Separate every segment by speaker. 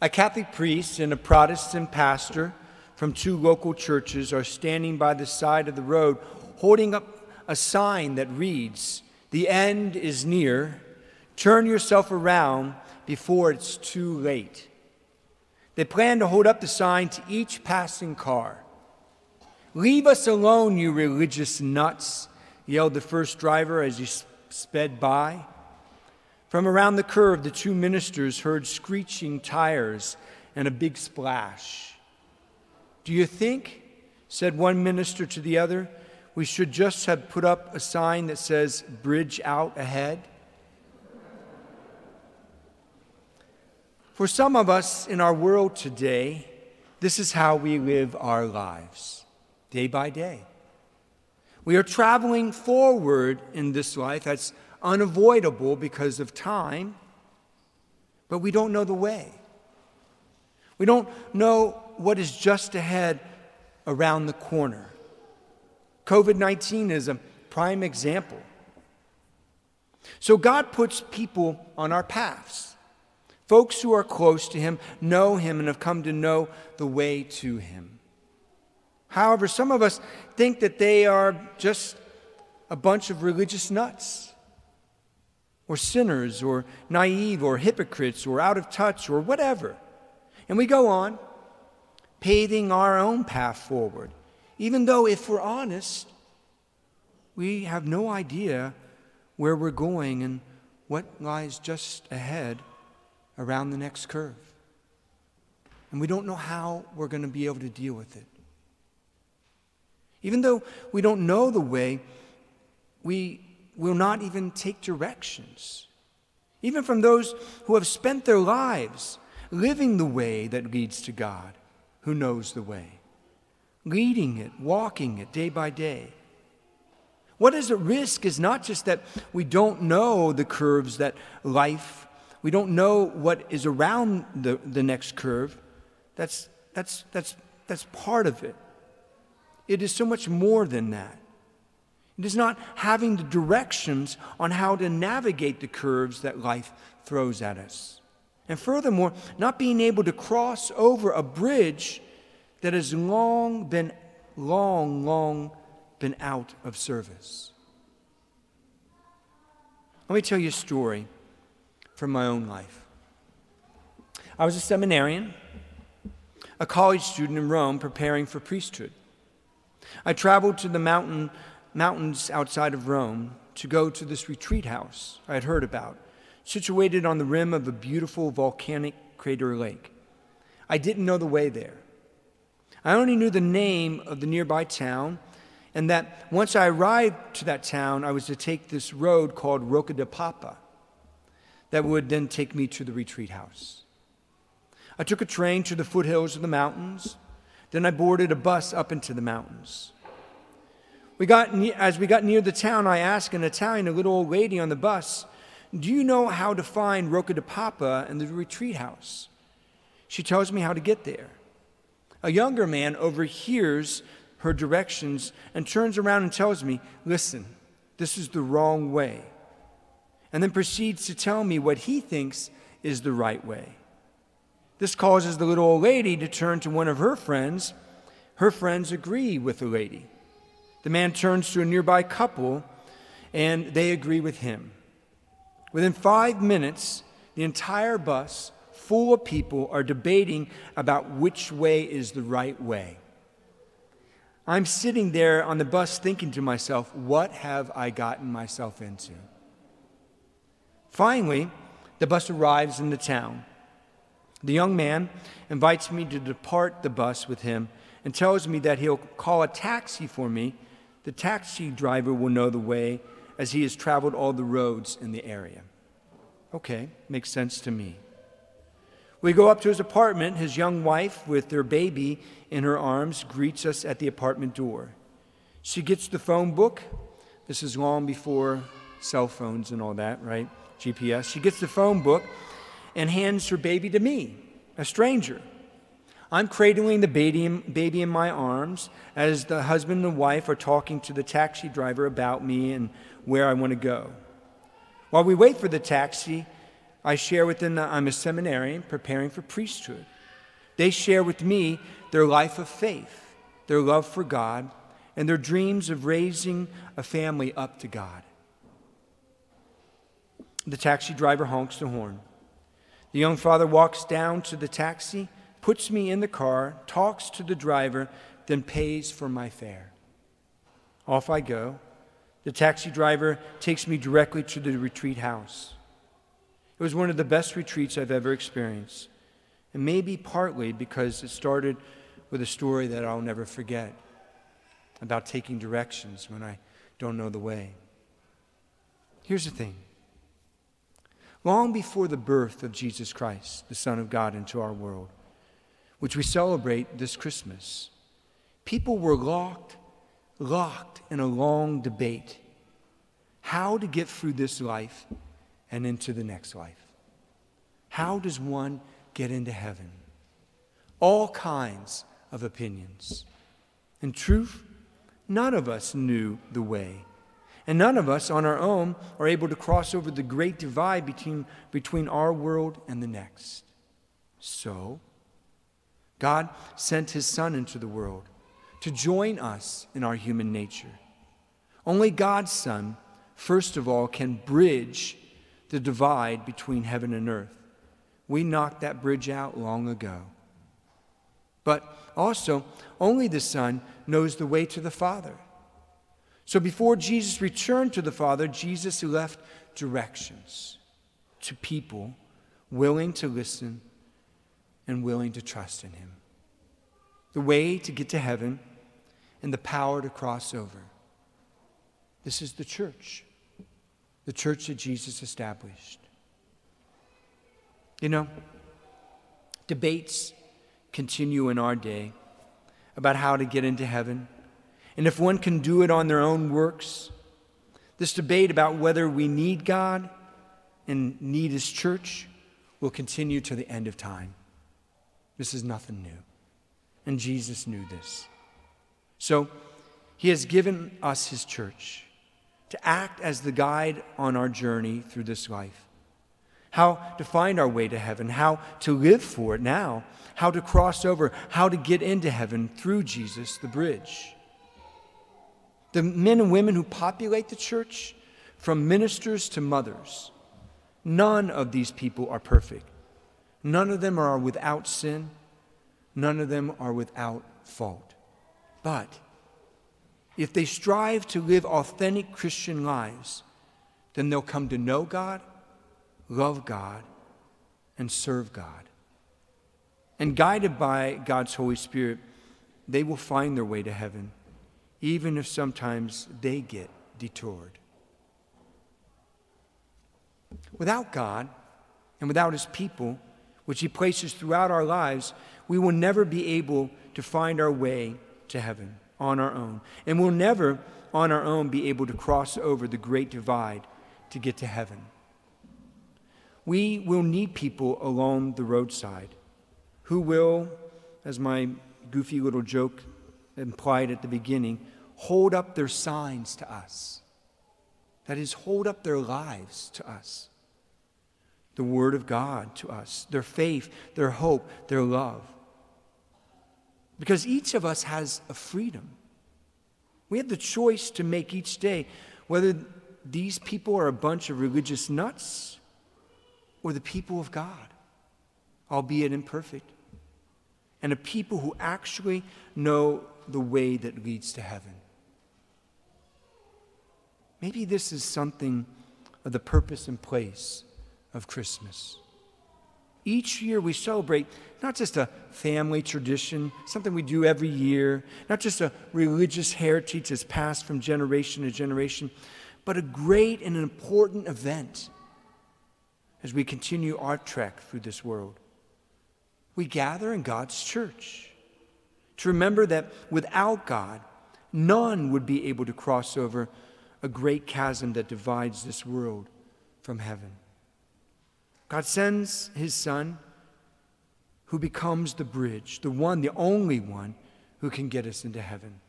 Speaker 1: A Catholic priest and a Protestant pastor from two local churches are standing by the side of the road holding up a sign that reads, The end is near. Turn yourself around before it's too late. They plan to hold up the sign to each passing car. Leave us alone, you religious nuts, yelled the first driver as he sped by. From around the curve, the two ministers heard screeching tires and a big splash. Do you think, said one minister to the other, we should just have put up a sign that says, Bridge out ahead? For some of us in our world today, this is how we live our lives, day by day. We are traveling forward in this life that's unavoidable because of time, but we don't know the way. We don't know what is just ahead around the corner. COVID 19 is a prime example. So God puts people on our paths. Folks who are close to Him, know Him, and have come to know the way to Him. However, some of us think that they are just a bunch of religious nuts, or sinners, or naive, or hypocrites, or out of touch, or whatever. And we go on, paving our own path forward, even though, if we're honest, we have no idea where we're going and what lies just ahead around the next curve. And we don't know how we're going to be able to deal with it. Even though we don't know the way, we will not even take directions. Even from those who have spent their lives living the way that leads to God, who knows the way, leading it, walking it day by day. What is at risk is not just that we don't know the curves that life, we don't know what is around the, the next curve. That's, that's, that's, that's part of it. It is so much more than that. It is not having the directions on how to navigate the curves that life throws at us. And furthermore, not being able to cross over a bridge that has long been, long, long been out of service. Let me tell you a story from my own life. I was a seminarian, a college student in Rome preparing for priesthood. I traveled to the mountain, mountains outside of Rome to go to this retreat house I had heard about, situated on the rim of a beautiful volcanic crater lake. I didn't know the way there. I only knew the name of the nearby town, and that once I arrived to that town, I was to take this road called Rocca di Papa that would then take me to the retreat house. I took a train to the foothills of the mountains. Then I boarded a bus up into the mountains. We got, as we got near the town, I asked an Italian, a little old lady on the bus, Do you know how to find Rocca di Papa and the retreat house? She tells me how to get there. A younger man overhears her directions and turns around and tells me, Listen, this is the wrong way. And then proceeds to tell me what he thinks is the right way. This causes the little old lady to turn to one of her friends. Her friends agree with the lady. The man turns to a nearby couple and they agree with him. Within five minutes, the entire bus full of people are debating about which way is the right way. I'm sitting there on the bus thinking to myself, what have I gotten myself into? Finally, the bus arrives in the town. The young man invites me to depart the bus with him and tells me that he'll call a taxi for me. The taxi driver will know the way as he has traveled all the roads in the area. Okay, makes sense to me. We go up to his apartment. His young wife, with their baby in her arms, greets us at the apartment door. She gets the phone book. This is long before cell phones and all that, right? GPS. She gets the phone book and hands her baby to me, a stranger. I'm cradling the baby, in my arms as the husband and wife are talking to the taxi driver about me and where I want to go. While we wait for the taxi, I share with them that I'm a seminarian preparing for priesthood. They share with me their life of faith, their love for God, and their dreams of raising a family up to God. The taxi driver honks the horn. The young father walks down to the taxi, puts me in the car, talks to the driver, then pays for my fare. Off I go. The taxi driver takes me directly to the retreat house. It was one of the best retreats I've ever experienced, and maybe partly because it started with a story that I'll never forget about taking directions when I don't know the way. Here's the thing long before the birth of Jesus Christ, the Son of God, into our world, which we celebrate this Christmas, people were locked, locked in a long debate how to get through this life and into the next life. How does one get into heaven? All kinds of opinions. In truth, none of us knew the way. And none of us on our own are able to cross over the great divide between, between our world and the next. So, God sent his Son into the world to join us in our human nature. Only God's Son, first of all, can bridge the divide between heaven and earth. We knocked that bridge out long ago. But also, only the Son knows the way to the Father. So before Jesus returned to the Father, Jesus left directions to people willing to listen and willing to trust in Him. The way to get to heaven and the power to cross over. This is the church, the church that Jesus established. You know, debates continue in our day about how to get into heaven and if one can do it on their own works. This debate about whether we need God and need His church will continue to the end of time. This is nothing new. And Jesus knew this. So, He has given us His church to act as the guide on our journey through this life. How to find our way to heaven, how to live for it now, how to cross over, how to get into heaven through Jesus, the bridge. The men and women who populate the church, from ministers to mothers, none of these people are perfect. None of them are without sin. None of them are without fault. But if they strive to live authentic Christian lives, then they'll come to know God, love God, and serve God. And guided by God's Holy Spirit, they will find their way to heaven even if sometimes they get detoured. Without God and without His people, which He places throughout our lives, we will never be able to find our way to heaven on our own. And we'll never, on our own, be able to cross over the great divide to get to heaven. We will need people along the roadside who will, as my goofy little joke implied at the beginning, hold up their signs to us. That is, hold up their lives to us. The Word of God to us, their faith, their hope, their love. Because each of us has a freedom. We have the choice to make each day whether these people are a bunch of religious nuts or the people of God, albeit imperfect, and a people who actually know the way that leads to heaven. Maybe this is something of the purpose and place of Christmas. Each year we celebrate not just a family tradition, something we do every year, not just a religious heritage that's passed from generation to generation, but a great and an important event as we continue our trek through this world. We gather in God's church to remember that without God, none would be able to cross over a great chasm that divides this world from heaven. God sends his son who becomes the bridge, the one, the only one who can get us into heaven.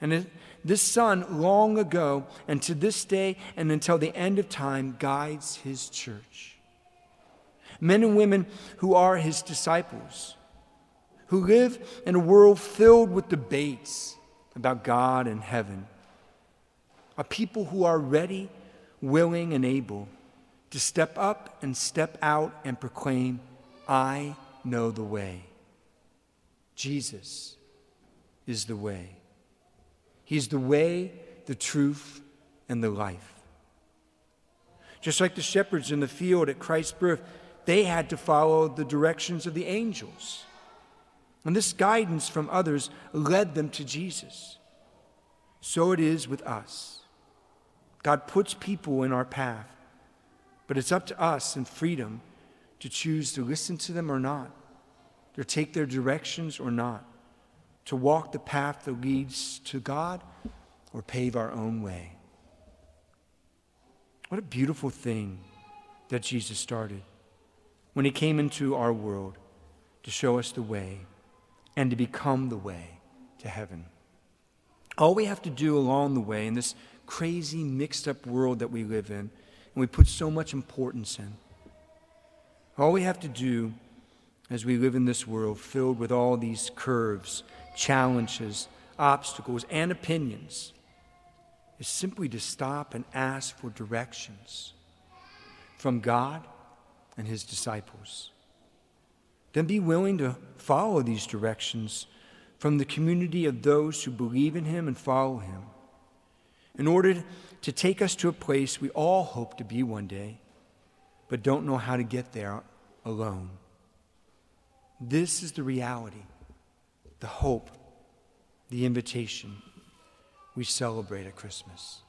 Speaker 1: And this son, long ago and to this day and until the end of time, guides his church. men and women who are his disciples, who live in a world filled with debates about God and heaven, a people who are ready, willing, and able to step up and step out and proclaim, I know the way. Jesus is the way. He's the way, the truth, and the life. Just like the shepherds in the field at Christ's birth, they had to follow the directions of the angels. And this guidance from others led them to Jesus. So it is with us. God puts people in our path, but it's up to us in freedom to choose to listen to them or not, to take their directions or not, to walk the path that leads to God or pave our own way. What a beautiful thing that Jesus started when he came into our world to show us the way and to become the way to heaven. All we have to do along the way in this crazy, mixed up world that we live in, and we put so much importance in, all we have to do as we live in this world filled with all these curves, challenges, obstacles, and opinions is simply to stop and ask for directions from God and his disciples. Then be willing to follow these directions from the community of those who believe in him and follow him in order to take us to a place we all hope to be one day, but don't know how to get there alone. This is the reality, the hope, the invitation we celebrate at Christmas.